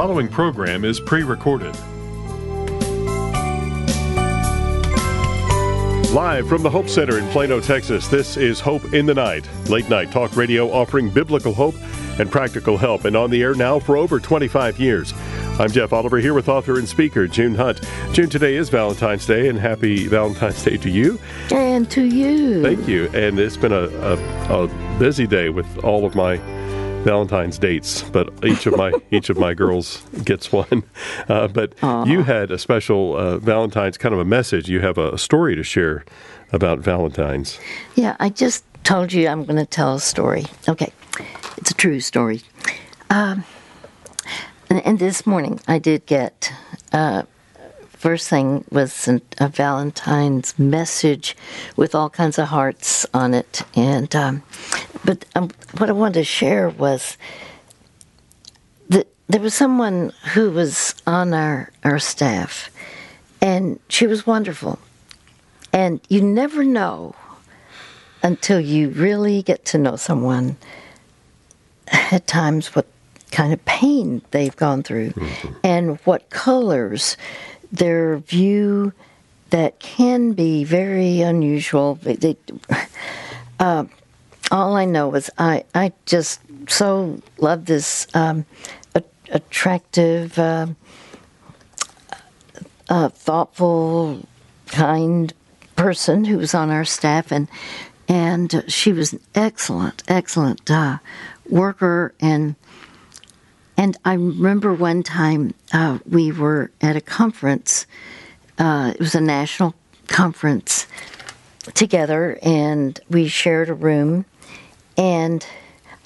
following program is pre recorded. Live from the Hope Center in Plano, Texas, this is Hope in the Night, late night talk radio offering biblical hope and practical help, and on the air now for over 25 years. I'm Jeff Oliver here with author and speaker June Hunt. June, today is Valentine's Day, and happy Valentine's Day to you. And to you. Thank you. And it's been a, a, a busy day with all of my Valentine's dates, but each of my each of my girls gets one. Uh, but Aww. you had a special uh, Valentine's kind of a message. You have a story to share about Valentine's. Yeah, I just told you I'm going to tell a story. Okay, it's a true story. Um, and, and, this morning I did get. Uh, first thing was a Valentine's message with all kinds of hearts on it, and um, but um, what I wanted to share was that there was someone who was on our, our staff, and she was wonderful. And you never know until you really get to know someone at times what kind of pain they've gone through mm-hmm. and what colors their view that can be very unusual. They, uh, all I know is I, I just so love this um, a, attractive, uh, uh, thoughtful, kind person who was on our staff, and and she was an excellent, excellent uh, worker. And and I remember one time uh, we were at a conference. Uh, it was a national conference together, and we shared a room and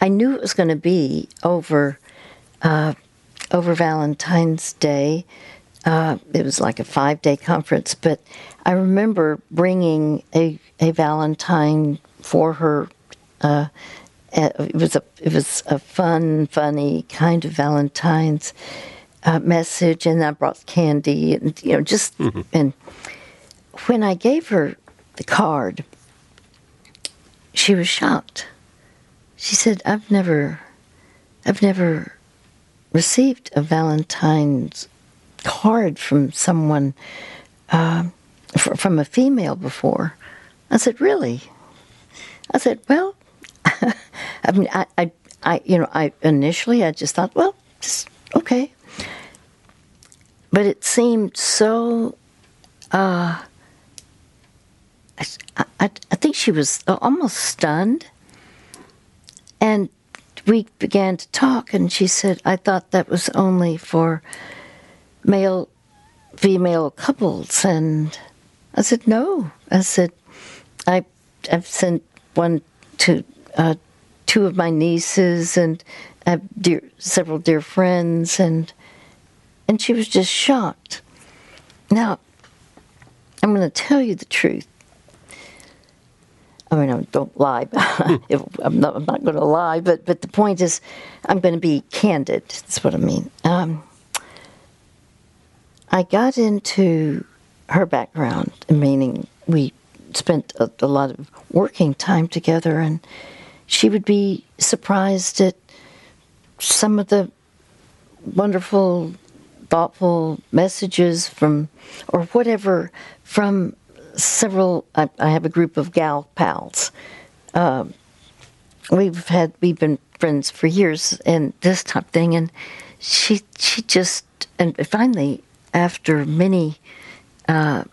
I knew it was going to be over uh, over Valentine's Day. Uh, it was like a five day conference, but I remember bringing a a Valentine for her. Uh, it was a it was a fun, funny kind of Valentine's uh, message, and I brought candy and you know just mm-hmm. and when I gave her the card, she was shocked she said, I've never, I've never received a Valentine's card from someone, uh, from a female before. I said, really? I said, well, I mean, I, I, I, you know, I initially I just thought, well, just okay. But it seemed so. Uh, I, I, I think she was almost stunned and we began to talk, and she said, I thought that was only for male female couples. And I said, No. I said, I, I've sent one to uh, two of my nieces and have dear, several dear friends, and and she was just shocked. Now, I'm going to tell you the truth. I mean, I don't lie. I'm not, I'm not going to lie, but but the point is, I'm going to be candid. That's what I mean. Um, I got into her background, meaning we spent a, a lot of working time together, and she would be surprised at some of the wonderful, thoughtful messages from, or whatever, from several. I, I, have a group of gal pals. Uh, we've had we've been friends for years, and this type thing. And she she just and finally after many, uh,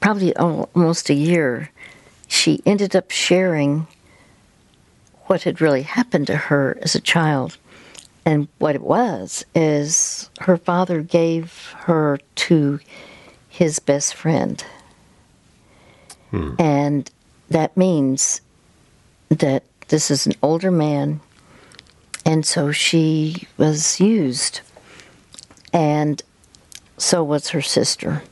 probably almost a year, she ended up sharing what had really happened to her as a child. And what it was is her father gave her to his best friend. Hmm. And that means that this is an older man, and so she was used, and so was her sister.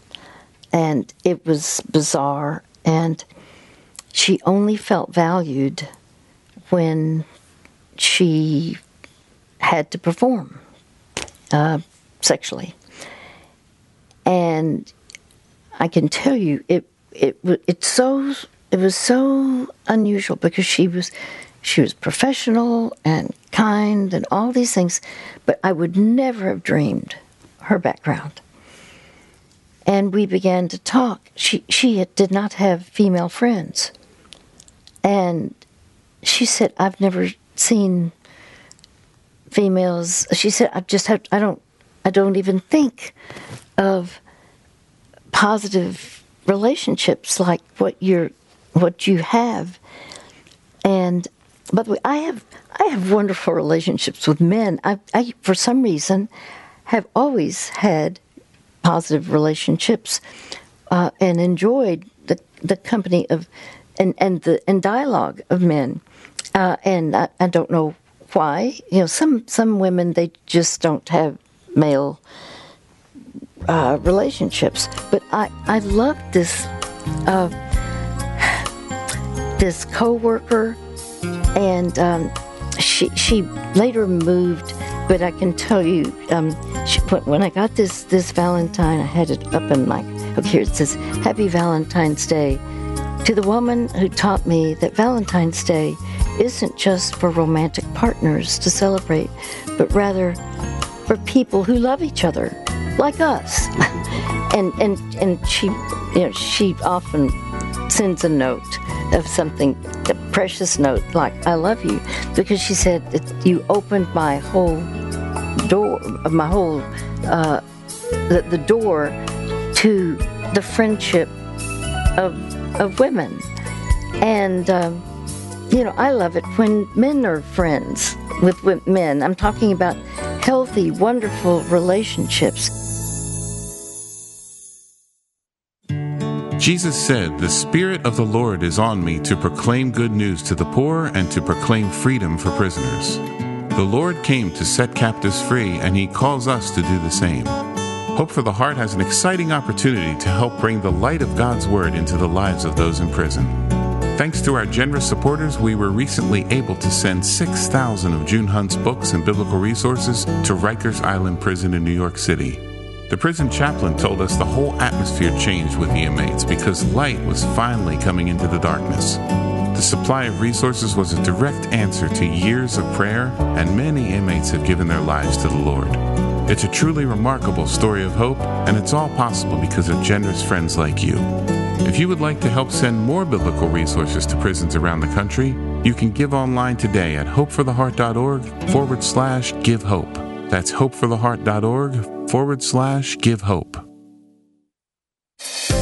And it was bizarre, and she only felt valued when she had to perform uh, sexually. And I can tell you, it it it's so it was so unusual because she was she was professional and kind and all these things, but I would never have dreamed her background. And we began to talk. She she did not have female friends, and she said, "I've never seen females." She said, "I just have. I don't. I don't even think of positive relationships like what you're what you have." And by the way, I have I have wonderful relationships with men. I, I for some reason have always had positive relationships uh, and enjoyed the the company of and and the and dialogue of men. Uh, and I, I don't know why. You know, some some women they just don't have male uh, relationships. But I I love this uh, this coworker and um, she she later moved. But I can tell you, um, she, when I got this this Valentine, I had it up in my. Okay, here it says, "Happy Valentine's Day." To the woman who taught me that Valentine's Day isn't just for romantic partners to celebrate, but rather for people who love each other, like us. and and and she, you know, she often sends a note of something, a precious note like "I love you," because she said you opened my whole door, my whole uh, the, the door to the friendship of of women, and um, you know I love it when men are friends with, with men. I'm talking about healthy, wonderful relationships. Jesus said, The Spirit of the Lord is on me to proclaim good news to the poor and to proclaim freedom for prisoners. The Lord came to set captives free, and He calls us to do the same. Hope for the Heart has an exciting opportunity to help bring the light of God's Word into the lives of those in prison. Thanks to our generous supporters, we were recently able to send 6,000 of June Hunt's books and biblical resources to Rikers Island Prison in New York City. The prison chaplain told us the whole atmosphere changed with the inmates because light was finally coming into the darkness. The supply of resources was a direct answer to years of prayer, and many inmates have given their lives to the Lord. It's a truly remarkable story of hope, and it's all possible because of generous friends like you. If you would like to help send more biblical resources to prisons around the country, you can give online today at hopefortheheart.org forward slash give hope. That's hopefortheheart.org forward slash give hope.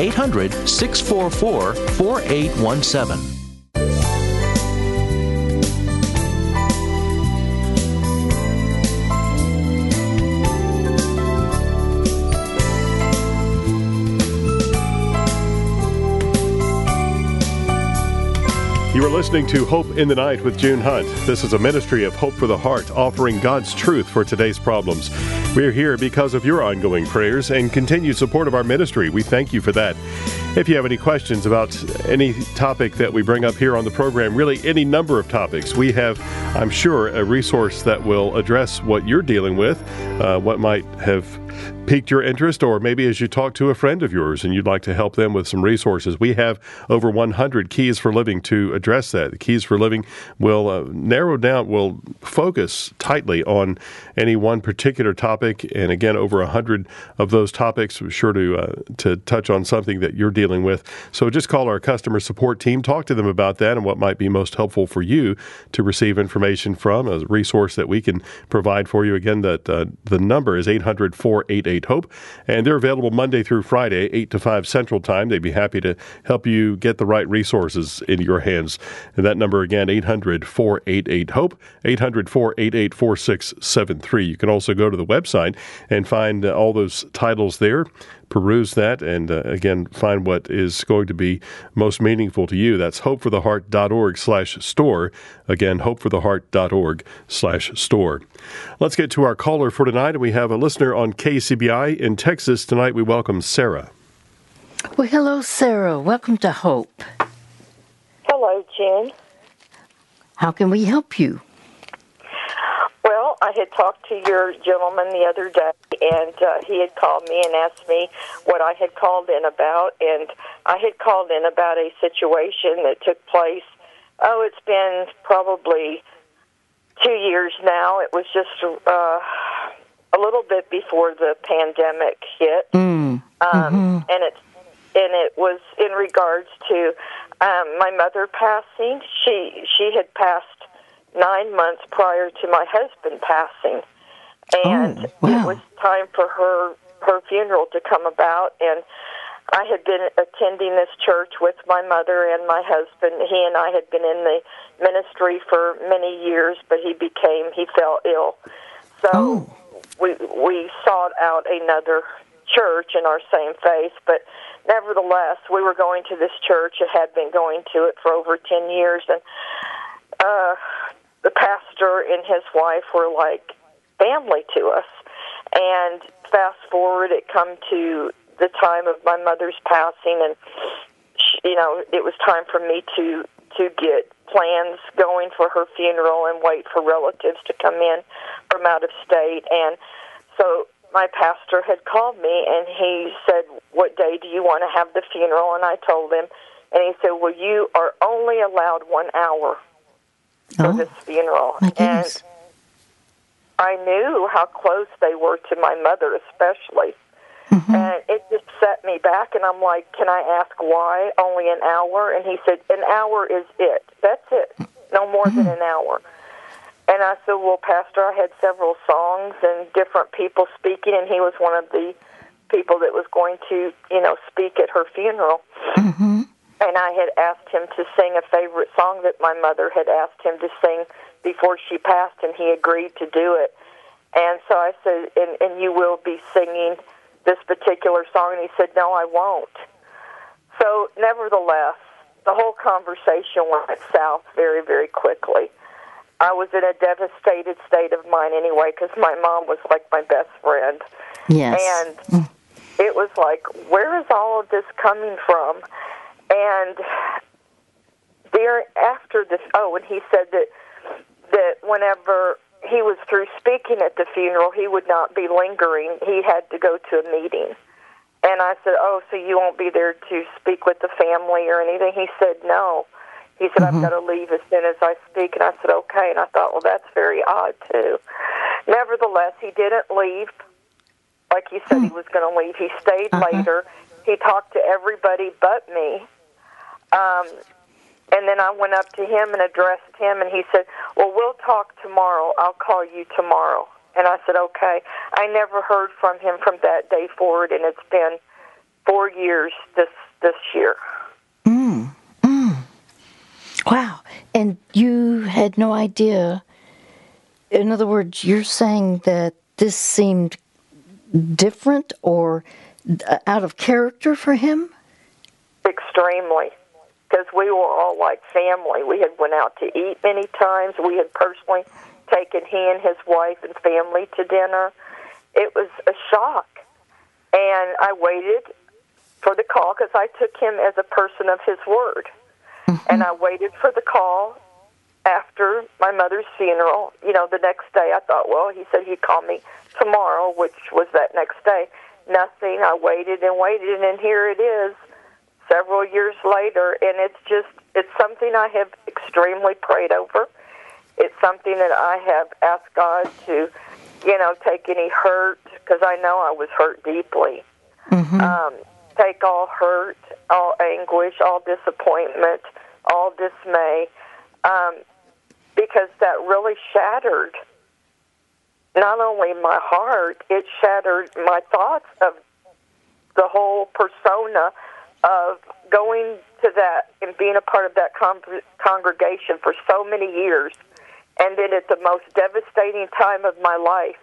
800 644 4817. You are listening to Hope in the Night with June Hunt. This is a ministry of Hope for the Heart, offering God's truth for today's problems. We're here because of your ongoing prayers and continued support of our ministry. We thank you for that. If you have any questions about any topic that we bring up here on the program, really any number of topics, we have, I'm sure, a resource that will address what you're dealing with, uh, what might have piqued your interest, or maybe as you talk to a friend of yours and you'd like to help them with some resources. We have over 100 keys for living to address that. The Keys for Living will uh, narrow down, will focus tightly on any one particular topic, and again, over a hundred of those topics. We're sure to uh, to touch on something that you're dealing with. So just call our customer support team, talk to them about that, and what might be most helpful for you to receive information from a resource that we can provide for you. Again, that uh, the number is 800 488 HOPE, and they're available Monday through Friday, 8 to 5 Central Time. They'd be happy to help you get the right resources in your hands. And that number again, 800 488 HOPE, 800 488 4673. You can also go to the website and find all those titles there peruse that and uh, again find what is going to be most meaningful to you. That's hopefortheheart.org slash store. Again hopefortheheart.org slash store. Let's get to our caller for tonight. We have a listener on kcbi in texas. Tonight we welcome sarah. Well hello sarah. Welcome to hope. Hello jen. How can we help you? well, I had talked to your gentleman the other day, and uh, he had called me and asked me what I had called in about, and I had called in about a situation that took place. Oh, it's been probably two years now. It was just uh, a little bit before the pandemic hit, mm. um, mm-hmm. and it and it was in regards to um, my mother passing. She she had passed nine months prior to my husband passing, and oh, wow. it was time for her her funeral to come about. And I had been attending this church with my mother and my husband. He and I had been in the ministry for many years, but he became he fell ill, so oh. we we sought out another church in our same faith, but nevertheless, we were going to this church. It had been going to it for over ten years, and uh, the pastor and his wife were like family to us. And fast forward, it come to the time of my mother's passing, and you know, it was time for me to to get plans going for her funeral and wait for relatives to come in from out of state. And so my pastor had called me and he said, "What day do you want to have the funeral?" And I told him, and he said, "Well, you are only allowed one hour for oh, this funeral. my and. I knew how close they were to my mother, especially. Mhm. And it just set me back, and I'm like, "Can I ask why only an hour?" And he said, "An hour is it. That's it. No more than an hour." And I said, "Well, Pastor, I had several songs and different people speaking, and he was one of the people that was going to, you know, speak at her funeral." Mhm. And I had asked him to sing a favorite song that my mother had asked him to sing before she passed, and he agreed to do it. And so I said, and, and you will be singing this particular song? And he said, no, I won't. So, nevertheless, the whole conversation went south very, very quickly. I was in a devastated state of mind anyway because my mom was like my best friend. Yes. And it was like, where is all of this coming from? And there, after this, oh, and he said that that whenever he was through speaking at the funeral, he would not be lingering. He had to go to a meeting. And I said, "Oh, so you won't be there to speak with the family or anything?" He said, "No." He said, "I've got to leave as soon as I speak." And I said, "Okay." And I thought, "Well, that's very odd too." Nevertheless, he didn't leave like he said he was going to leave. He stayed Uh-huh. later. He talked to everybody but me. Um, and then I went up to him and addressed him, and he said, "Well, we'll talk tomorrow. I'll call you tomorrow." And I said, "Okay." I never heard from him from that day forward, and it's been four years this this year. Mm, mm. Wow. And you had no idea. In other words, you're saying that this seemed different or uh, out of character for him? Extremely, because we were all like family. We had went out to eat many times. We had personally taken he and his wife and family to dinner. It was a shock, and I waited for the call because I took him as a person of his word, mm-hmm. and I waited for the call after my mother's funeral. You know, the next day I thought, well, he said he'd call me tomorrow, which was that next day. Nothing. I waited and waited, and here it is, several years later, and it's just it's something I have extremely prayed over. It's something that I have asked God to, you know, take any hurt because I know I was hurt deeply. Mm-hmm. Um, take all hurt, all anguish, all disappointment, all dismay, um, because that really shattered not only my heart, it shattered my thoughts of the whole persona of going to that and being a part of that con- congregation for so many years, and then at the most devastating time of my life,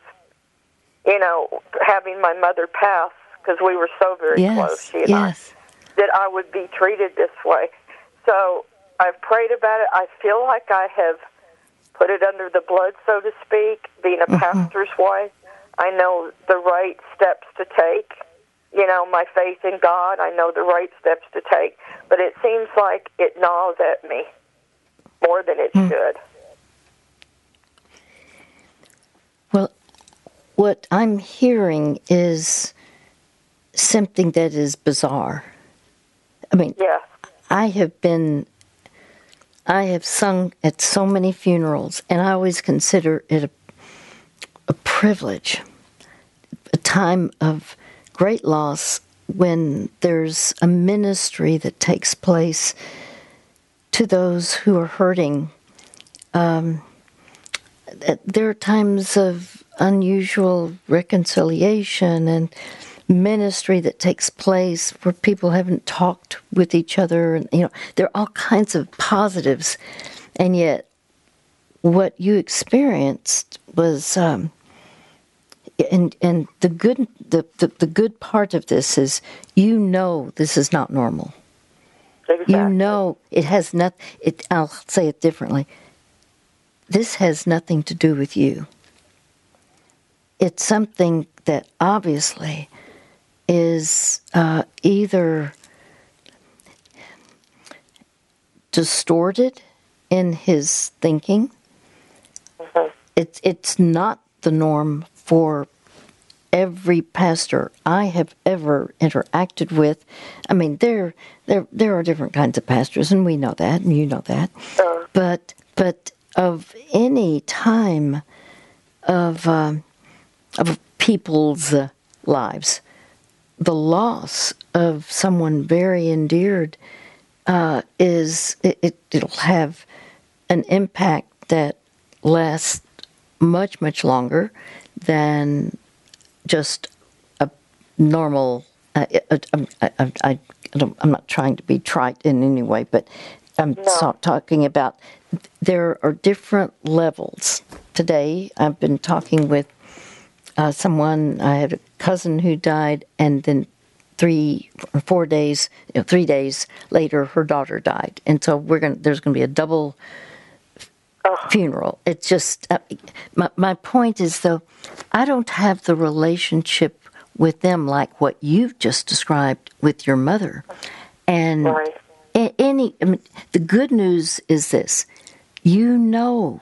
you know, having my mother pass because we were so very yes, close, she and yes. I, that I would be treated this way. So I've prayed about it. I feel like I have put it under the blood, so to speak, being a Mm-hmm. pastor's wife. I know the right steps to take. You know, my faith in God, I know the right steps to take. But it seems like it gnaws at me more than it Hmm. should. Well, what I'm hearing is something that is bizarre. I mean. I have been, I have sung at so many funerals, and I always consider it a, a privilege, a time of great loss when there's a ministry that takes place to those who are hurting. Um, there are times of unusual reconciliation and ministry that takes place where people haven't talked with each other and you know there are all kinds of positives and yet what you experienced was um, and and the good the, the, the good part of this is you know this is not normal. Exactly. you know it has not it i'll say it differently. This has nothing to do with you. It's something that obviously is uh, either distorted in his thinking. It's it's not the norm for every pastor I have ever interacted with. I mean, there there there are different kinds of pastors, and we know that, and you know that. But but of any time of um, of people's uh, lives, the loss of someone very endeared uh, is it, it, it'll have an impact that lasts much much longer than just a normal. Uh, I, I, I, I don't, I'm not trying to be trite in any way, but I'm so, talking about there are different levels. Today, I've been talking with uh, someone. I had a cousin who died, and then three or four days, you know, three days later, her daughter died, and so we're going. There's going to be a double funeral. It's just uh, my my point is though, I don't have the relationship with them like what you've just described with your mother, and Right. any. I mean, the good news is this: you know,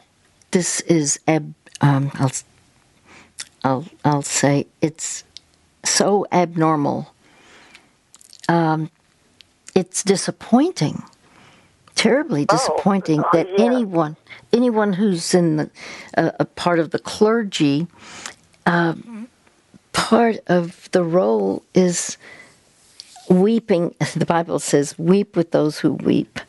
this is ab. Um, I'll I'll I'll say it's so abnormal. Um, it's disappointing terribly disappointing oh, that yeah. anyone anyone who's in the, uh, a part of the clergy uh, part of the role is weeping the bible says weep with those who weep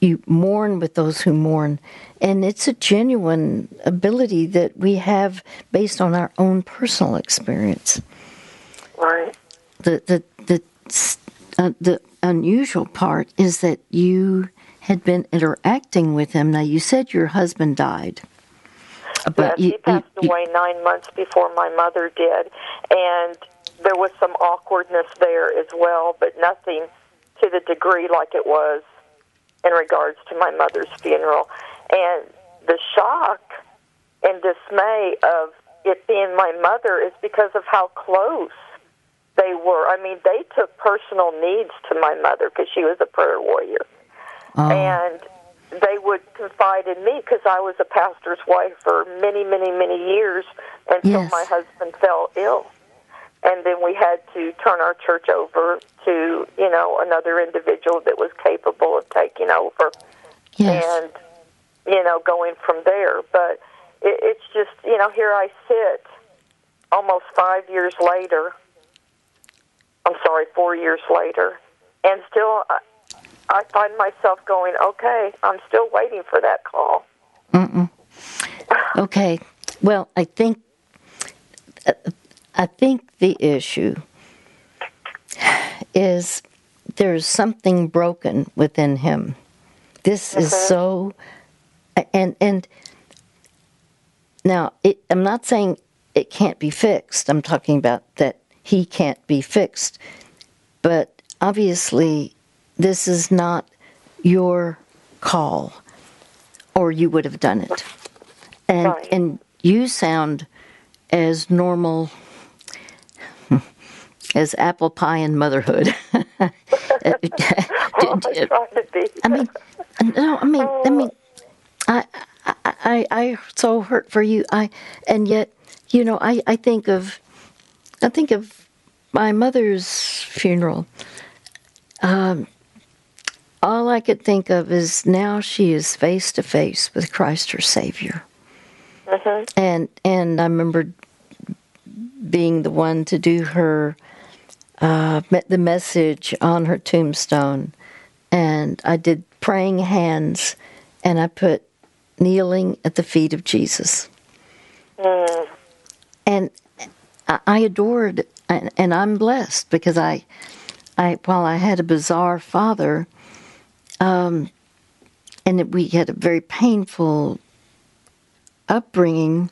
you mourn with those who mourn and it's a genuine ability that we have based on our own personal experience Right. the the the uh, the unusual part is that you had been interacting with him. Now you said your husband died, uh, Yes, but you, he passed you- you- away nine months before my mother did, and there was some awkwardness there as well, but nothing to the degree like it was in regards to my mother's funeral. And the shock and dismay of it being my mother is because of how close they were. I mean, they took personal needs to my mother because she was a prayer warrior oh, and they would confide in me because I was a pastor's wife for many, many, many years until Yes. my husband fell ill. and then we had to turn our church over to you know another individual that was capable of taking over Yes. and you know going from there but it, it's just you know here i sit almost five years later i'm sorry four years later and still uh, i, find myself going okay i'm still waiting for that call Okay. Well, I think uh, I think the issue is there's something broken within him. This is so and and now it, I'm not saying it can't be fixed. I'm talking about that he can't be fixed. But obviously this is not your call or you would have done it and Right. and you sound as normal as apple pie and motherhood. oh, i try to be I mean, no, I mean, I mean, I, I, I, I so hurt for you. I, and yet, you know, I, I think of, I think of my mother's funeral. Um, all I could think of is now she is face to face with Christ her Savior. And and I remember being the one to do her uh, the message on her tombstone, and I did praying hands, and I put kneeling at the feet of Jesus, and I- I adored, and, and I'm blessed because I, I while I had a bizarre father, um, and we had a very painful upbringing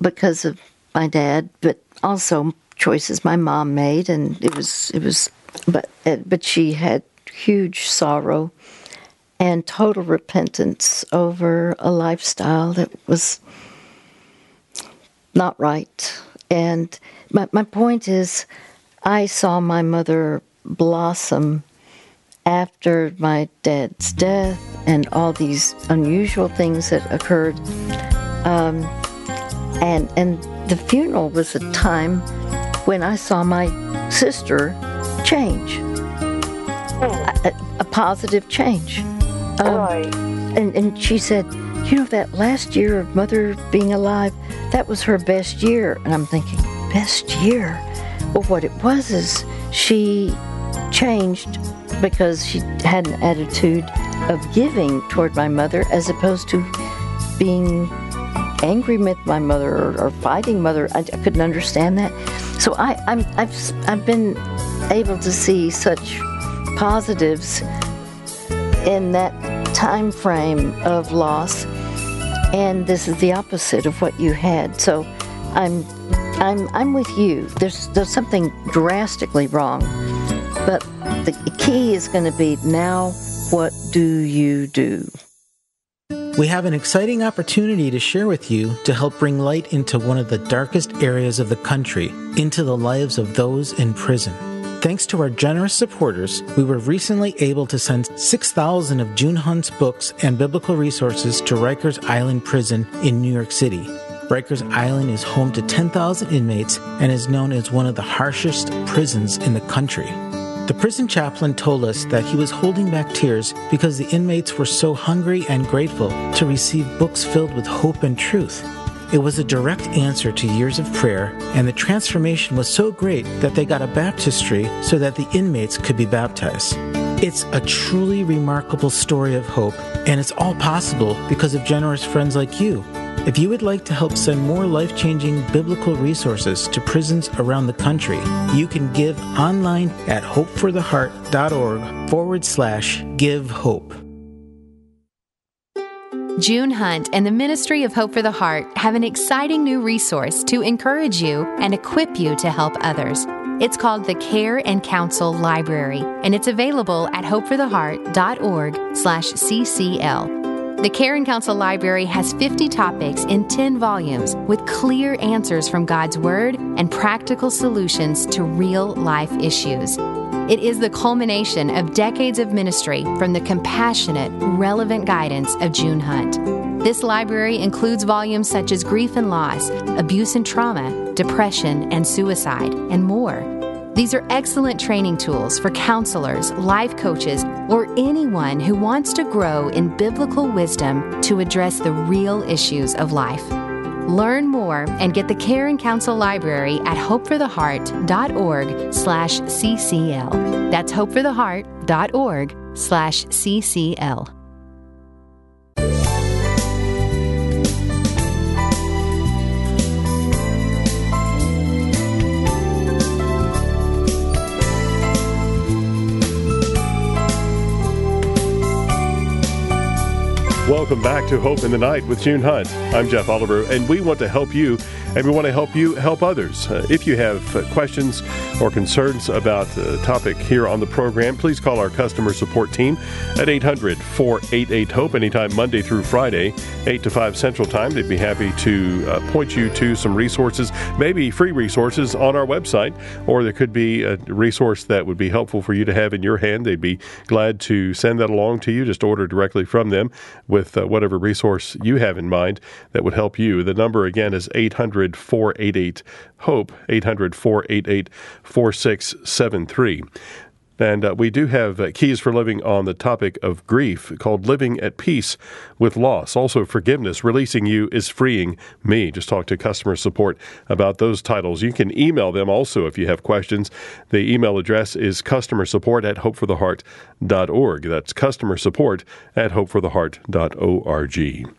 because of my dad, but also choices my mom made, and it was it was, but uh, but she had huge sorrow and total repentance over a lifestyle that was not right. And my my point is, I saw my mother blossom after my dad's death and all these unusual things that occurred um, and and the funeral was a time when I saw my sister change, a, a positive change. Um, right and and she said, you know, that last year of mother being alive, that was her best year. And I'm thinking, best year? Well, what it was is she changed because she had an attitude of giving toward my mother as opposed to being angry with my mother or, or fighting mother. I, I couldn't understand that. So I, I'm, I've, I've been able to see such positives in that time frame of loss, and this is the opposite of what you had. So I'm, I'm, I'm with you. There's, there's something drastically wrong, but the key is going to be now. What do you do? We have an exciting opportunity to share with you to help bring light into one of the darkest areas of the country, into the lives of those in prison. Thanks to our generous supporters, we were recently able to send 6,000 of June Hunt's books and biblical resources to Rikers Island Prison in New York City. Rikers Island is home to 10,000 inmates and is known as one of the harshest prisons in the country. The prison chaplain told us that he was holding back tears because the inmates were so hungry and grateful to receive books filled with hope and truth. It was a direct answer to years of prayer, and the transformation was so great that they got a baptistry so that the inmates could be baptized. It's a truly remarkable story of hope, and it's all possible because of generous friends like you. If you would like to help send more life changing biblical resources to prisons around the country, you can give online at hopefortheheart.org forward slash give hope. June Hunt and the Ministry of Hope for the Heart have an exciting new resource to encourage you and equip you to help others. It's called the Care and Counsel Library, and it's available at hopefortheheart.org slash ccl. The Care and Counsel Library has 50 topics in 10 volumes with clear answers from God's Word and practical solutions to real life issues. It is the culmination of decades of ministry from the compassionate, relevant guidance of June Hunt. This library includes volumes such as Grief and Loss, Abuse and Trauma, depression, and suicide, and more. These are excellent training tools for counselors, life coaches, or anyone who wants to grow in biblical wisdom to address the real issues of life. Learn more and get the Care and Counsel Library at hopefortheheart.org slash ccl. That's hopefortheheart.org slash ccl. Welcome back to Hope in the Night with June Hunt. I'm Jeff Oliver, and we want to help you, and we want to help you help others. Uh, if you have uh, questions or concerns about the topic here on the program, please call our customer support team at 800 488 HOPE anytime Monday through Friday, 8 to 5 Central Time. They'd be happy to uh, point you to some resources, maybe free resources on our website, or there could be a resource that would be helpful for you to have in your hand. They'd be glad to send that along to you. Just order directly from them with uh, whatever resource you have in mind that would help you. The number again is 800 488 HOPE, 800 488 4673. And uh, we do have uh, keys for living on the topic of grief called Living at Peace with Loss. Also, Forgiveness, Releasing You is Freeing Me. Just talk to customer support about those titles. You can email them also if you have questions. The email address is customer support at hopefortheheart.org. That's customer support at hopefortheheart.org.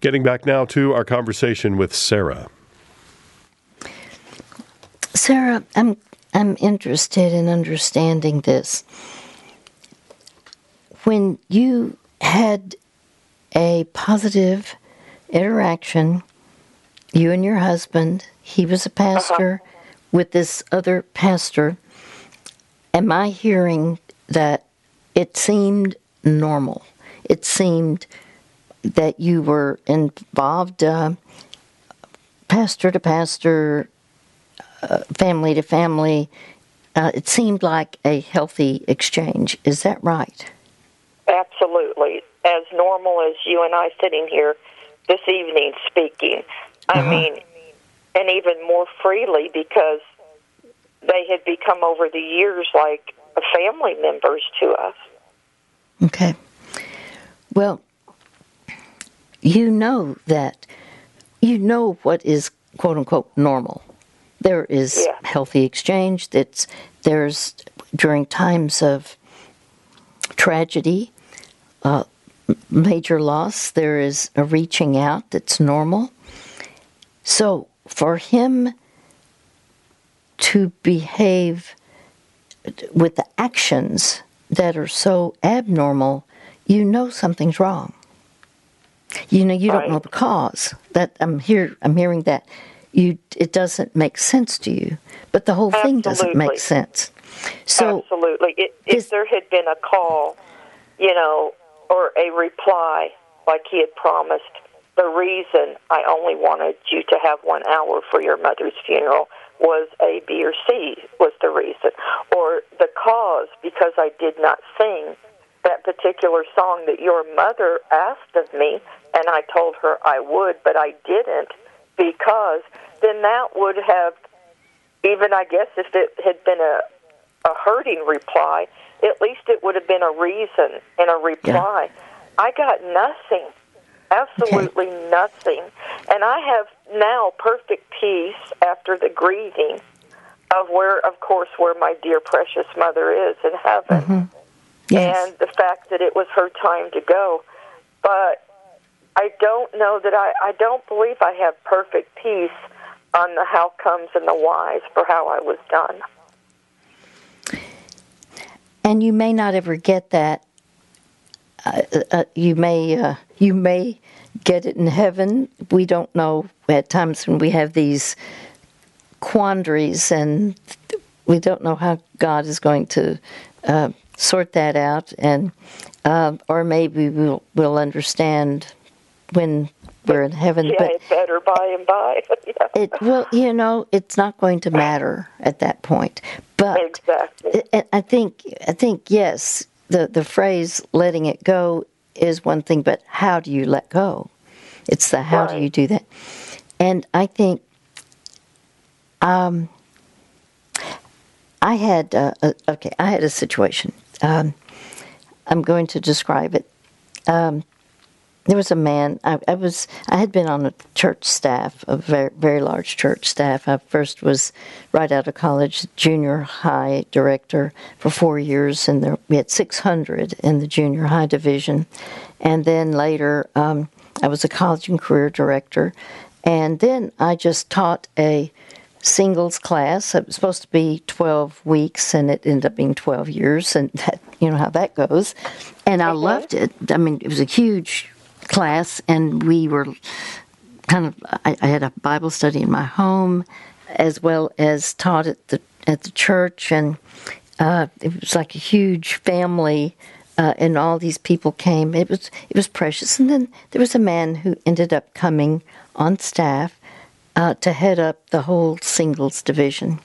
Getting back now to our conversation with Sarah. Sarah, I'm I'm interested in understanding this. When you had a positive interaction, you and your husband, he was a pastor uh-huh. with this other pastor, am I hearing that it seemed normal? It seemed that you were involved uh, pastor to pastor, uh, family to family, uh, it seemed like a healthy exchange. Is that right? Absolutely. As normal as you and I sitting here this evening speaking. I uh-huh. mean, and even more freely because they had become over the years like family members to us. Okay. Well, you know that you know what is quote unquote normal. There is yeah. healthy exchange. That's there's during times of tragedy, uh, major loss. There is a reaching out that's normal. So for him to behave with the actions that are so abnormal, you know something's wrong. You know you don't know the cause. That I'm here. I'm hearing that you it doesn't make sense to you. But the whole Absolutely. thing doesn't make sense. So Absolutely. It, if there had been a call, you know, or a reply like he had promised, the reason I only wanted you to have one hour for your mother's funeral was A, B, or C was the reason. Or the cause because I did not sing that particular song that your mother asked of me, and I told her I would, but I didn't because then that would have, even I guess if it had been a, a hurting reply, at least it would have been a reason and a reply. Yeah. I got nothing, absolutely okay. nothing. And I have now perfect peace after the grieving of where, of course, where my dear precious mother is in heaven. Mm-hmm. Yes. And the fact that it was her time to go. But I don't know that I, I don't believe I have perfect peace on the how comes and the whys for how I was done. And you may not ever get that. Uh, uh, you may uh, you may get it in heaven. We don't know at times when we have these quandaries and we don't know how God is going to uh, sort that out, and uh, or maybe we'll we'll understand when we're in heaven. Yeah, but it's better by and by. yeah. It well, you know, it's not going to matter at that point. But exactly. I think I think yes, the the phrase "letting it go" is one thing, but how do you let go? It's the how right. do you do that? And I think Um, I had uh, okay. I had a situation. Um, I'm going to describe it. Um, there was a man. I, I, was. I had been on a church staff, a very very large church staff. I first was right out of college, junior high director for four years, and there we had 600 in the junior high division, and then later um, I was a college and career director, and then I just taught a singles class. It was supposed to be 12 weeks, and it ended up being 12 years, and that, you know how that goes. And I loved it. I mean, it was a huge class, and we were kind of. I, I had a Bible study in my home, as well as taught at the at the church, and uh, it was like a huge family. Uh, and all these people came. It was it was precious. And then there was a man who ended up coming on staff, uh, to head up the whole singles division.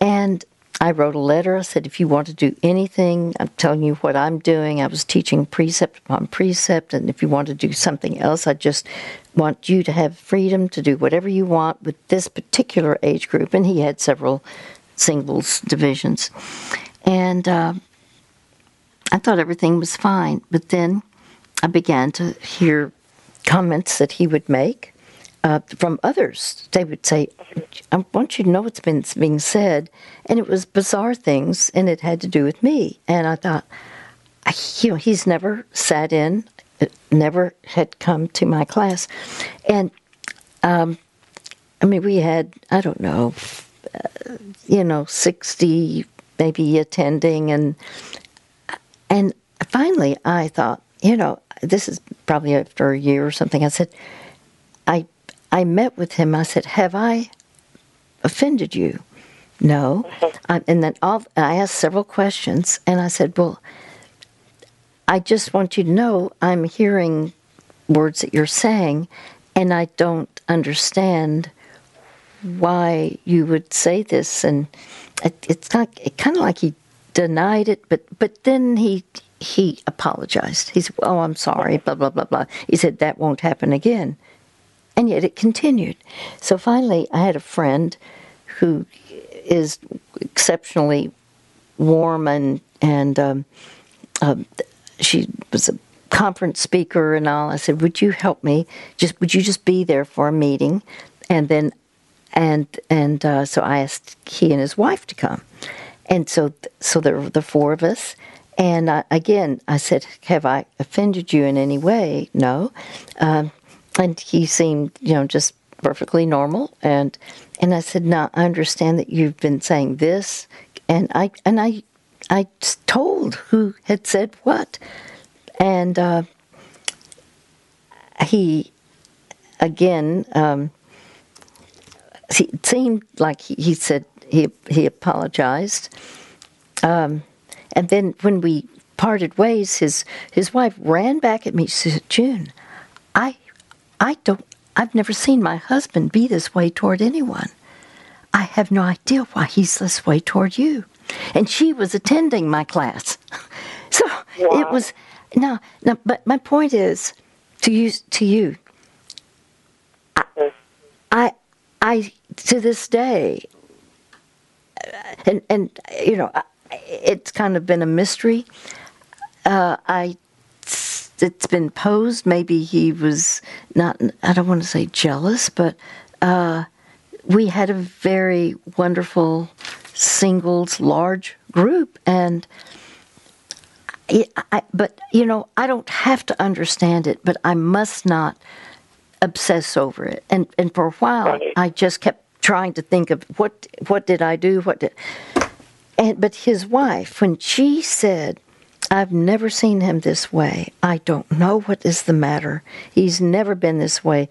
And I wrote a letter. I said, if you want to do anything, I'm telling you what I'm doing. I was teaching precept upon precept, and if you want to do something else, I just want you to have freedom to do whatever you want with this particular age group. And he had several singles divisions. And uh, I thought everything was fine. But then I began to hear comments that he would make uh, from others. They would say, I want you to know what's been being said. And it was bizarre things, and it had to do with me. And I thought, you know, he's never sat in, uh, never had come to my class. And, um, I mean, we had, I don't know, uh, you know, 60 maybe attending. And, and finally, I thought, you know, this is probably after a year or something. I said, I met with him. I said, Have I offended you? No. I, and then all, I asked several questions, and I said, Well, I just want you to know I'm hearing words that you're saying, and I don't understand why you would say this. And it, it's not, it kind of like he denied it, but but then he he apologized. He said, "Oh, I'm sorry." Blah blah blah blah. He said that won't happen again. And yet it continued. So finally, I had a friend who is exceptionally warm and and um, uh, she was a conference speaker and all. I said, "Would you help me? Just would you just be there for a meeting?" And then and and uh, so I asked he and his wife to come, and so so there were the four of us. And I, again, I said, "Have I offended you in any way?" No. Um, and he seemed, you know, just perfectly normal. And and I said, "Now I understand that you've been saying this," and I and I I told who had said what, and uh, he again. Um, it seemed like he, he, said he he apologized, um, and then when we parted ways, his his wife ran back at me. She said, "June, I I don't, I've never seen my husband be this way toward anyone. I have no idea why he's this way toward you. And she was attending my class. So wow. it was, no, now, but my point is to you, to you, I, I, I to this day, and, and, you know, it's kind of been a mystery. Uh, I it's been posed. Maybe he was not. I don't want to say jealous, but uh, we had a very wonderful singles large group, and I, I, but you know, I don't have to understand it, but I must not obsess over it. And and for a while. I just kept trying to think of what what did I do? What did and but his wife, when she said I've never seen him this way. I don't know what is the matter. He's never been this way.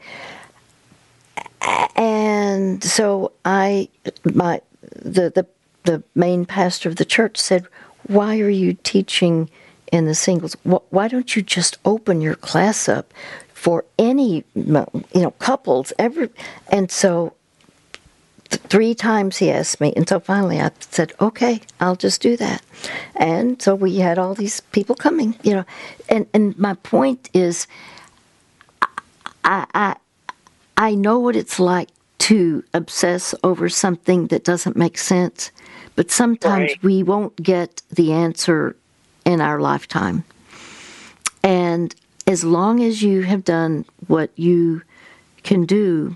And so I, my, the, the, the main pastor of the church said, Why are you teaching in the singles? Why don't you just open your class up for any, you know, couples? Every, and so three times he asked me, and so finally I said, "Okay, I'll just do that." And so we had all these people coming, you know, and and my point is, I I I know what it's like to obsess over something that doesn't make sense, but sometimes Right. we won't get the answer in our lifetime. And as long as you have done what you can do,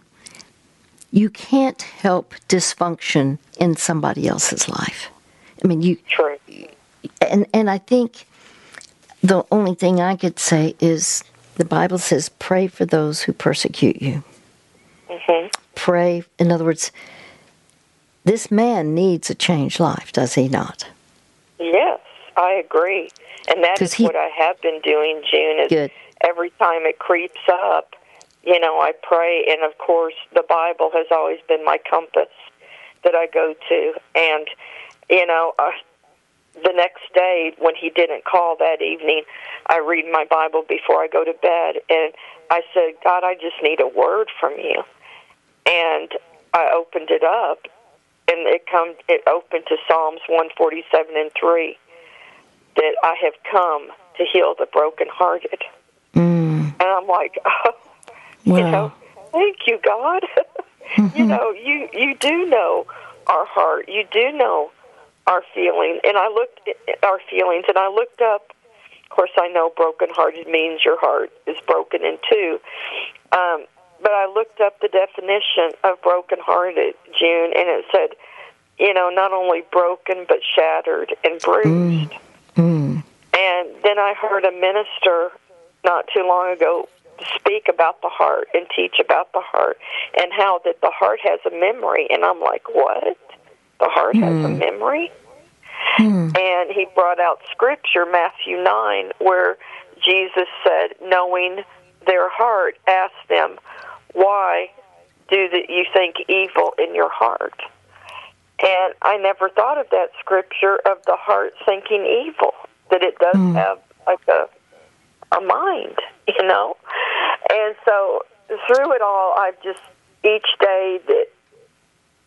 you can't help dysfunction in somebody else's life. I mean, you True. and and I think the only thing I could say is the Bible says pray for those who persecute you. hmm Pray, in other words, this man needs a changed life, does he not? Yes, I agree. And that is he- what I have been doing, June, is Good. every time it creeps up, you know, I pray. And of course, the Bible has always been my compass that I go to. And, you know, uh, the next day when he didn't call that evening, I read my Bible before I go to bed. And I said, God, I just need a word from you. And I opened it up, and it come it opened to Psalms 147 and 3 that I have come to heal the brokenhearted. Mm, And I'm like, oh, you wow. know, thank you, God. you know, you you do know our heart. You do know our feeling. And I looked at our feelings, and I looked up. Of course, I know brokenhearted means your heart is broken in two. Um, but I looked up the definition of brokenhearted, June, and it said, you know, not only broken but shattered and bruised. Mm, And then I heard a minister not too long ago speak about the heart and teach about the heart and how that the heart has a memory. And I'm like, what? The heart has a hmm. memory? Hmm. And he brought out scripture, Matthew 9, where Jesus said, knowing their heart, ask them, why do that you think evil in your heart? And I never thought of that scripture of the heart thinking evil, that it does hmm. have like a a mind, you know. And so through it all, I've just each day that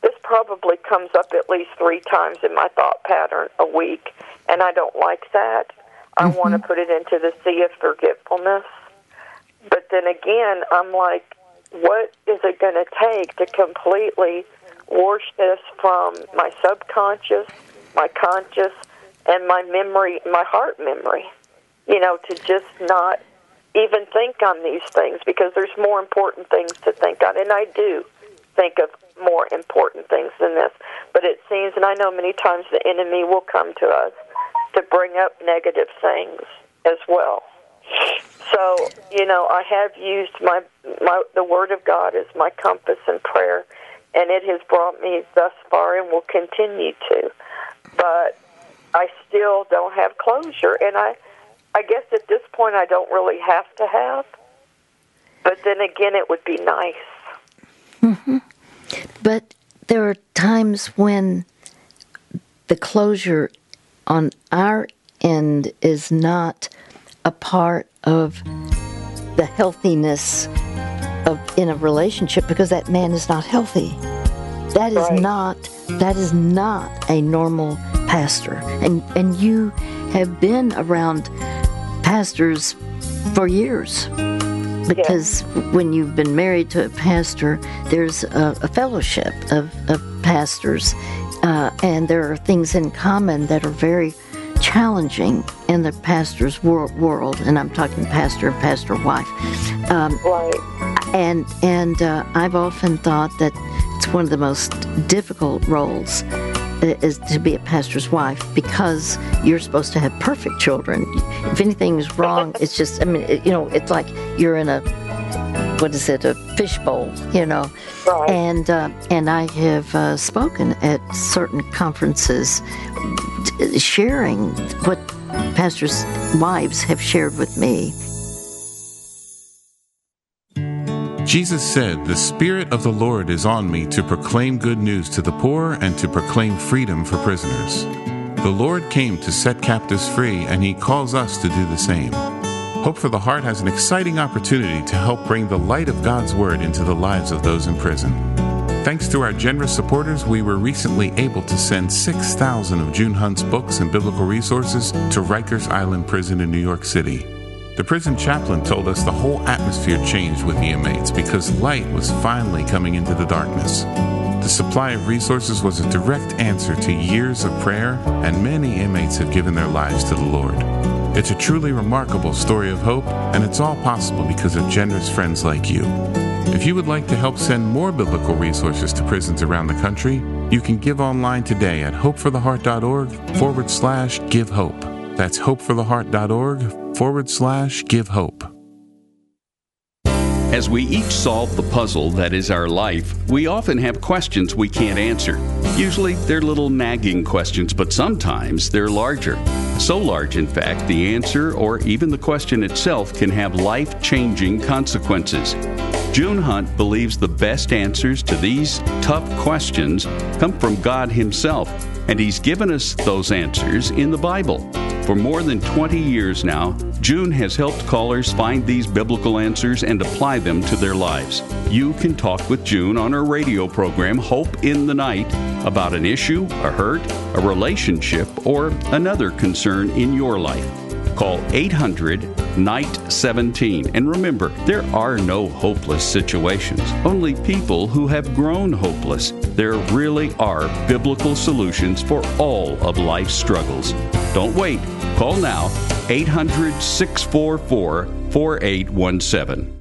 this probably comes up at least three times in my thought pattern a week, and I don't like that. I mm-hmm. want to put it into the sea of forgetfulness. But then again, I'm like, what is it going to take to completely wash this from my subconscious, my conscious, and my memory, my heart memory? You know, to just not even think on these things because there's more important things to think on. And I do think of more important things than this. But it seems, and I know many times the enemy will come to us to bring up negative things as well. So, you know, I have used my, my the Word of God as my compass and prayer, and it has brought me thus far and will continue to. But I still don't have closure, and I, I guess at this point I don't really have to have. But then again, it would be nice. Mm-hmm. But there are times when the closure on our end is not a part of the healthiness of in a relationship because that man is not healthy. That is Right. not that is not a normal pastor. And and you have been around pastors for years because when you've been married to a pastor, there's a, a fellowship of, of pastors, uh, and there are things in common that are very challenging in the pastor's wor- world. And I'm talking pastor and pastor wife. Um, Right. and and uh, I've often thought that it's one of the most difficult roles is to be a pastor's wife because you're supposed to have perfect children. If anything is wrong, it's just I mean it, you know it's like you're in a what is it a fishbowl you know Right. and uh, and I have uh, spoken at certain conferences sharing what pastors' wives have shared with me. Jesus said, The Spirit of the Lord is on me to proclaim good news to the poor and to proclaim freedom for prisoners. The Lord came to set captives free, and He calls us to do the same. Hope for the Heart has an exciting opportunity to help bring the light of God's Word into the lives of those in prison. Thanks to our generous supporters, we were recently able to send 6,000 of June Hunt's books and biblical resources to Rikers Island Prison in New York City. The prison chaplain told us the whole atmosphere changed with the inmates because light was finally coming into the darkness. The supply of resources was a direct answer to years of prayer, and many inmates have given their lives to the Lord. It's a truly remarkable story of hope, and it's all possible because of generous friends like you. If you would like to help send more biblical resources to prisons around the country, you can give online today at hopefortheheart.org forward slash give hope. That's hopefortheheart.org forward slash give hope. As we each solve the puzzle that is our life, we often have questions we can't answer. Usually they're little nagging questions, but sometimes they're larger. So large, in fact, the answer or even the question itself can have life changing consequences. June Hunt believes the best answers to these tough questions come from God Himself, and He's given us those answers in the Bible. For more than 20 years now, June has helped callers find these biblical answers and apply them to their lives. You can talk with June on her radio program, Hope in the Night, about an issue, a hurt, a relationship, or another concern in your life. Call 800 Night 17. And remember, there are no hopeless situations, only people who have grown hopeless. There really are biblical solutions for all of life's struggles. Don't wait. Call now 800 644 4817.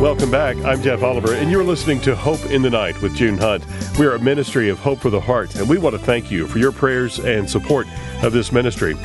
Welcome back. I'm Jeff Oliver, and you're listening to Hope in the Night with June Hunt. We are a ministry of hope for the heart, and we want to thank you for your prayers and support of this ministry.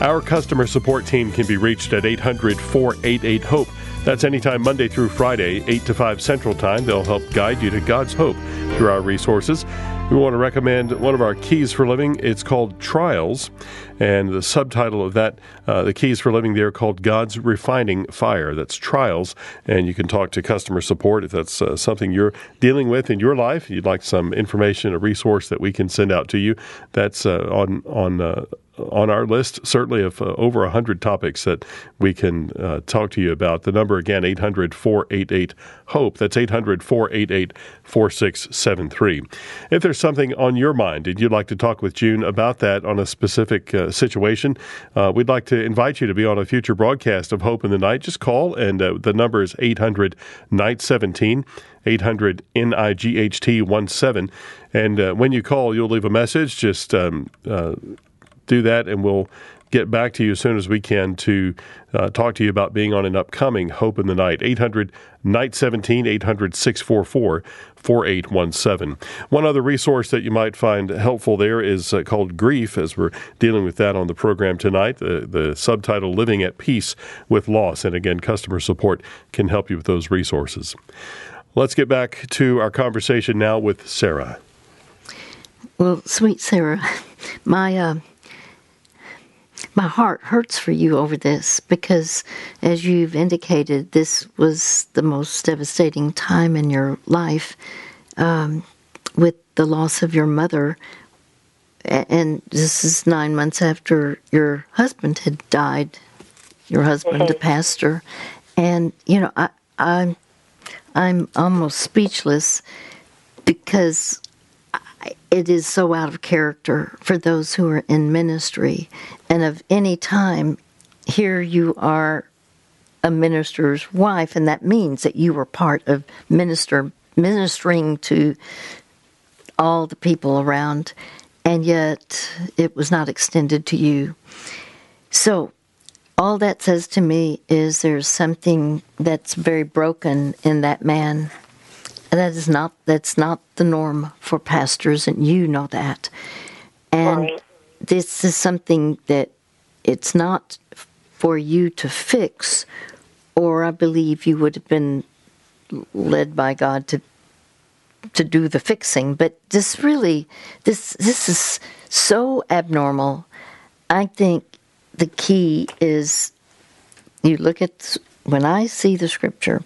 Our customer support team can be reached at 800 488 HOPE. That's anytime Monday through Friday, 8 to 5 Central Time. They'll help guide you to God's hope through our resources. We want to recommend one of our keys for living. It's called Trials, and the subtitle of that, uh, the keys for living there, called God's Refining Fire. That's Trials, and you can talk to customer support if that's uh, something you're dealing with in your life. You'd like some information, a resource that we can send out to you. That's uh, on on uh, on our list, certainly of uh, over 100 topics that we can uh, talk to you about. The number again, 800 488 HOPE. That's 800 488 4673. If there's something on your mind and you'd like to talk with June about that on a specific uh, situation, uh, we'd like to invite you to be on a future broadcast of Hope in the Night. Just call, and uh, the number is 800 Night 17. 800 NIGHT 17. And uh, when you call, you'll leave a message. Just um, uh, do that, and we'll get back to you as soon as we can to uh, talk to you about being on an upcoming Hope in the Night. 800 Night 17, 800 644 4817. One other resource that you might find helpful there is uh, called Grief, as we're dealing with that on the program tonight. The, the subtitle Living at Peace with Loss. And again, customer support can help you with those resources. Let's get back to our conversation now with Sarah. Well, sweet Sarah, my. Uh, my heart hurts for you over this because, as you've indicated, this was the most devastating time in your life um, with the loss of your mother. And this is nine months after your husband had died, your husband, mm-hmm. a pastor. And, you know, I, I'm, I'm almost speechless because it is so out of character for those who are in ministry. And of any time, here you are a minister's wife, and that means that you were part of minister ministering to all the people around, and yet it was not extended to you. So all that says to me is there's something that's very broken in that man that is not that's not the norm for pastors, and you know that. And right. this is something that it's not for you to fix, or I believe you would have been led by God to to do the fixing. But this really this this is so abnormal. I think the key is you look at when I see the scripture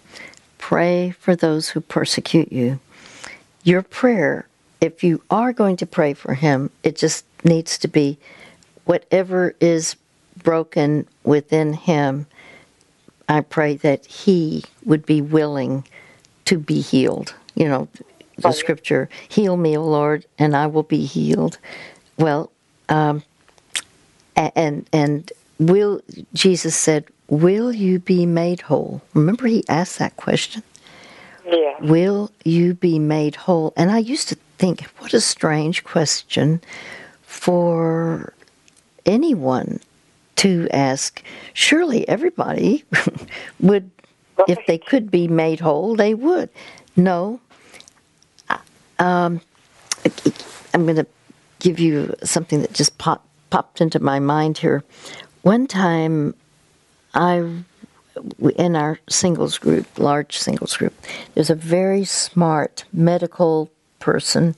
Pray for those who persecute you. Your prayer, if you are going to pray for him, it just needs to be whatever is broken within him, I pray that he would be willing to be healed. You know, the scripture, heal me, O Lord, and I will be healed. Well, um, and and will Jesus said, "Will you be made whole?" Remember, he asked that question. Yeah. Will you be made whole? And I used to think, what a strange question for anyone to ask. Surely everybody would, if they could be made whole, they would. No. Um, I'm going to give you something that just popped popped into my mind here. One time, I in our singles group, large singles group, there's a very smart medical person,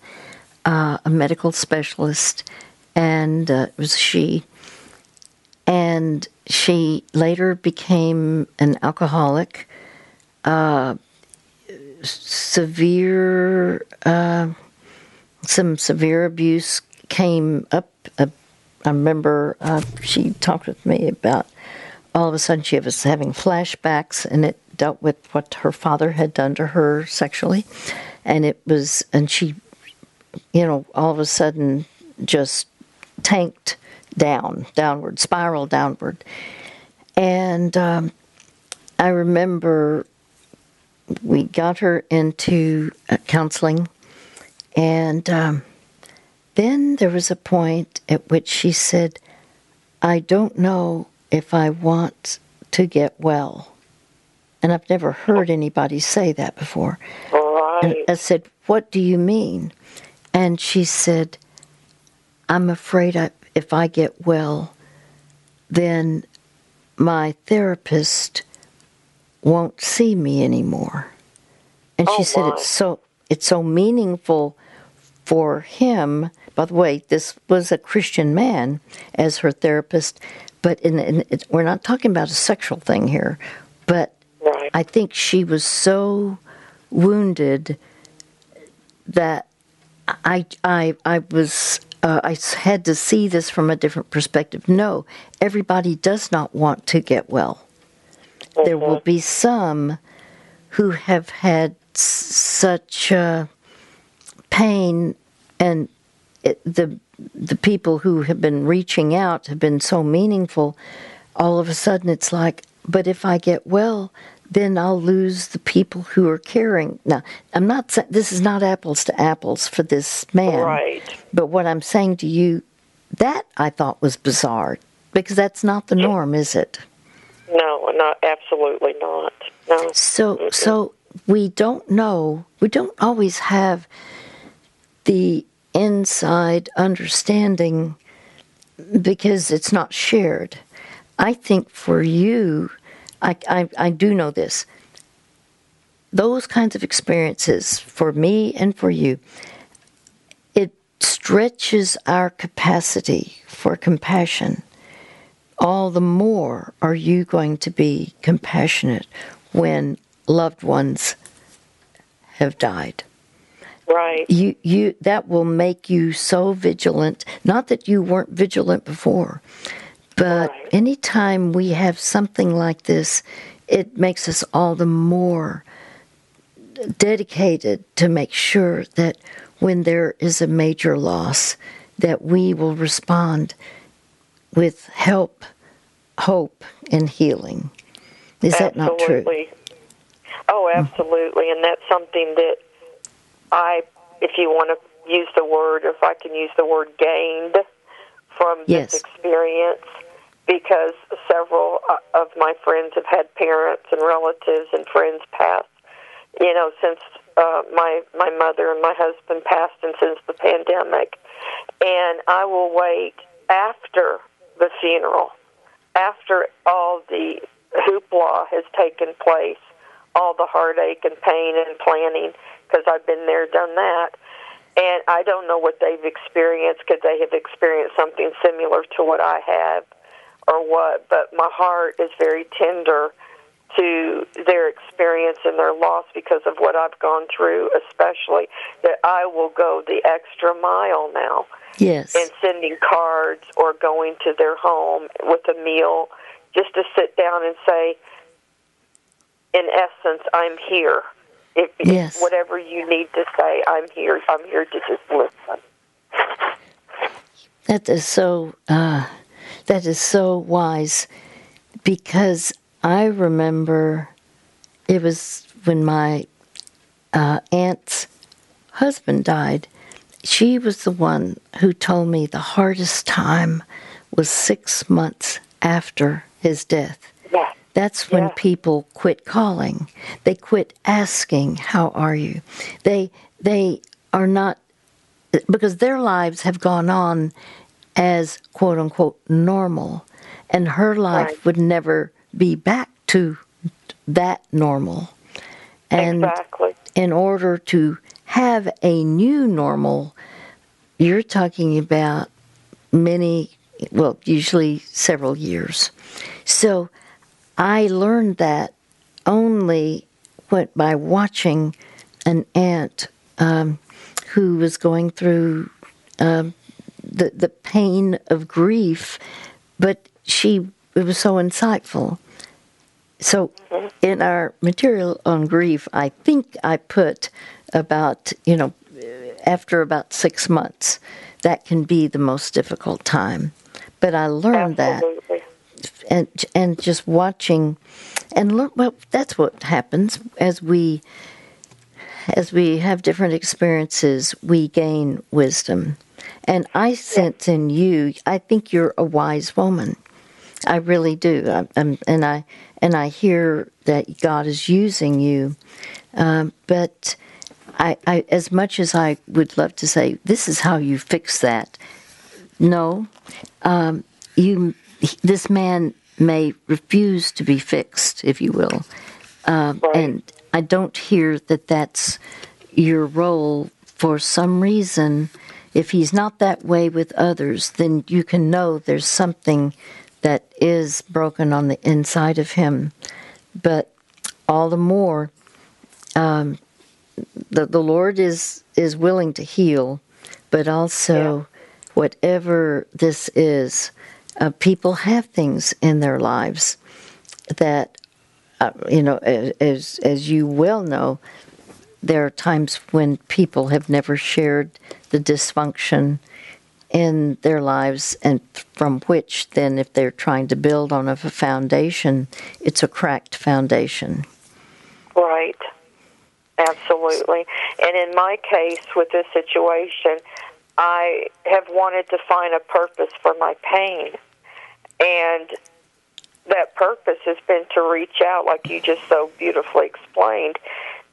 uh, a medical specialist, and uh, it was she. And she later became an alcoholic, uh, severe, uh, some severe abuse came up. Uh, I remember uh, she talked with me about all of a sudden she was having flashbacks and it dealt with what her father had done to her sexually. And it was and she you know all of a sudden just tanked down downward spiral downward. And um, i remember we got her into uh, counseling and um, then there was a point at which she said i don't know if I want to get well. And I've never heard anybody say that before. Right. And I said, What do you mean? And she said, I'm afraid I, if I get well, then my therapist won't see me anymore. And she Oh, said my. it's so it's so meaningful for him. By the way, this was a Christian man as her therapist, but in, in it, we're not talking about a sexual thing here. But Right. I think she was so wounded that I I I was uh, I had to see this from a different perspective. No, everybody does not want to get well. There will be some who have had s- such uh, pain, and it, the the people who have been reaching out have been so meaningful. All of a sudden, it's like, but if I get well, then I'll lose the people who are caring. Now, I'm not saying this is not apples to apples for this man, Right. But what I'm saying to you, that I thought was bizarre because that's not the norm, is it? No, not absolutely not. No. So, so we don't know. We don't always have the inside understanding because it's not shared. I think for you, I, I, I do know this. Those kinds of experiences for me and for you, it stretches our capacity for compassion. All the more are you going to be compassionate when loved ones have died Right. you you that will make you so vigilant not that you weren't vigilant before but Right. anytime we have something like this it makes us all the more dedicated to make sure that when there is a major loss that we will respond with help hope and healing is that not true absolutely. Oh, absolutely, and that's something that I, if you want to use the word, if I can use the word, gained from Yes. this experience, because several uh, of my friends have had parents and relatives and friends pass. You know, since uh, my my mother and my husband passed, and since the pandemic, and I will wait after the funeral, after all the hoopla has taken place, all the heartache and pain and planning, because I've been there, done that. And I don't know what they've experienced. Could they have experienced something similar to what I have, or what? But my heart is very tender to their experience and their loss because of what I've gone through, especially that I will go the extra mile now yes and sending cards or going to their home with a meal just to sit down and say, in essence, I'm here. If, yes. if whatever you need to say, I'm here. I'm here to just listen. That is so. Uh, that is so wise, because I remember it was when my uh, aunt's husband died. She was the one who told me the hardest time was six months after his death. That's when Yeah. people quit calling. They quit asking, "How are you?" They they are not because their lives have gone on as quote unquote normal, and her life Right. would never be back to that normal. And exactly. in order to have a new normal, you're talking about many, well, usually several years. So I learned that only what, by watching an aunt um, who was going through um, the the pain of grief, but she it was so insightful. So in our material on grief, I think I put about you know after about six months that can be the most difficult time. But I learned that Absolutely. And and just watching. And look. well that's what happens as we as we have different experiences we gain wisdom. And i sense in you i think you're a wise woman. I really do. I, I'm, and i and i hear that god is using you. Um, but I, I as much as i would love to say this is how you fix that no um, you this man may refuse to be fixed, if you will, um, Right. and I don't hear that that's your role for some reason. If he's not that way with others, then you can know there's something that is broken on the inside of him. But all the more, um, the the Lord is is willing to heal, but also whatever this is, uh, people have things in their lives that, uh, you know, as as you well know, there are times when people have never shared the dysfunction in their lives, and from which then, if they're trying to build on a foundation, it's a cracked foundation. Right. Absolutely. And in my case with this situation, I have wanted to find a purpose for my pain. And that purpose has been to reach out, like you just so beautifully explained,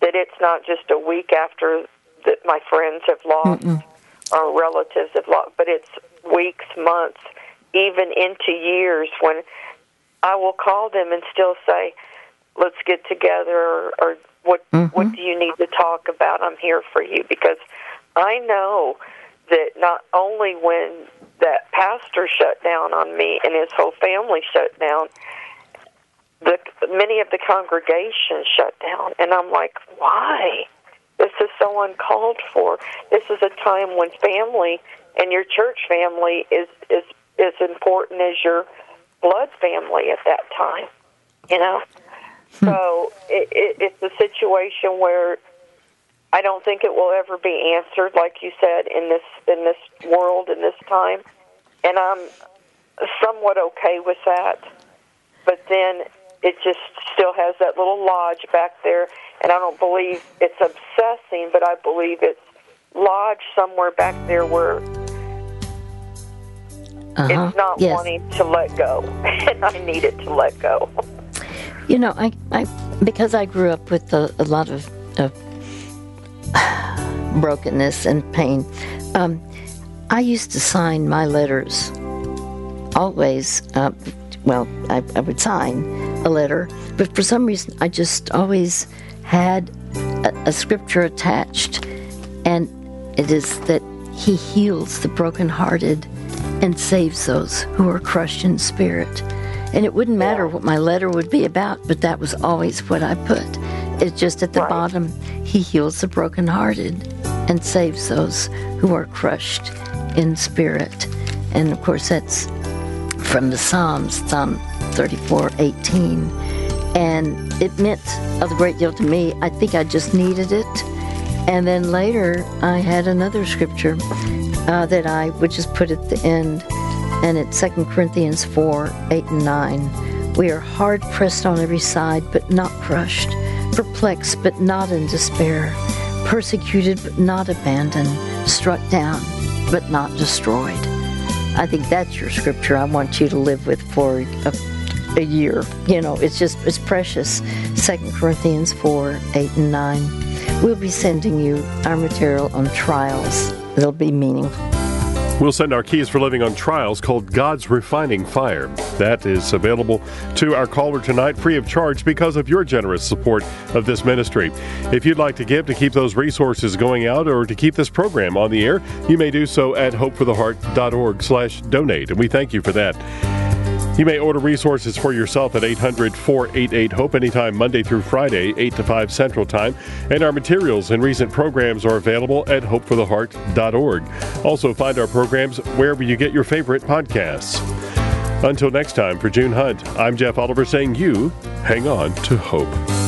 that it's not just a week after that my friends have lost or relatives have lost, but it's weeks, months, even into years when I will call them and still say, let's get together or, or what what mm-hmm. do you need to talk about? I'm here for you because i know that not only when that pastor shut down on me and his whole family shut down the many of the congregation shut down. And i'm like why? This is so uncalled for. This is a time when family and your church family is is as important as your blood family at that time you know? Hmm. So it, it, it's a situation where I don't think it will ever be answered, like you said, in this in this world in this time, and I'm somewhat okay with that. But then it just still has that little lodge back there, and I don't believe it's obsessing, but I believe it's lodged somewhere back there where Uh-huh. it's not yes. wanting to let go, and I need it to let go. You know, I, I because I grew up with a, a lot of, of brokenness and pain. Um, I used to sign my letters always. Uh, well, I, I would sign a letter, but for some reason, I just always had a, a scripture attached, and it is that He heals the brokenhearted and saves those who are crushed in spirit. And it wouldn't matter what my letter would be about, but that was always what I put. It's just at the Right. bottom, He heals the brokenhearted and saves those who are crushed in spirit. And of course, that's from the Psalms, Psalm 34 18. and it meant a great deal to me. I think I just needed it. And then later, I had another scripture uh, that I would just put at the end, and it's 2 Corinthians 4 8 and 9. We are hard pressed on every side, but not crushed, perplexed, but not in despair, persecuted, but not abandoned, struck down, but not destroyed. I think that's your scripture I want you to live with for a, a year. You know, it's just, it's precious. 2 Corinthians 4 8 and 9. We'll be sending you our material on trials. It'll be meaningful. We'll send our Keys for Living on Trials called God's Refining Fire. That is available to our caller tonight free of charge because of your generous support of this ministry. If you'd like to give to keep those resources going out or to keep this program on the air, you may do so at hopefortheheart.org slash donate, and we thank you for that. You may order resources for yourself at 800 488 HOPE anytime Monday through Friday, 8 to 5 Central Time. And our materials and recent programs are available at hopefortheheart.org. Also, find our programs wherever you get your favorite podcasts. Until next time, for June Hunt, I'm Jeff Oliver saying you hang on to hope.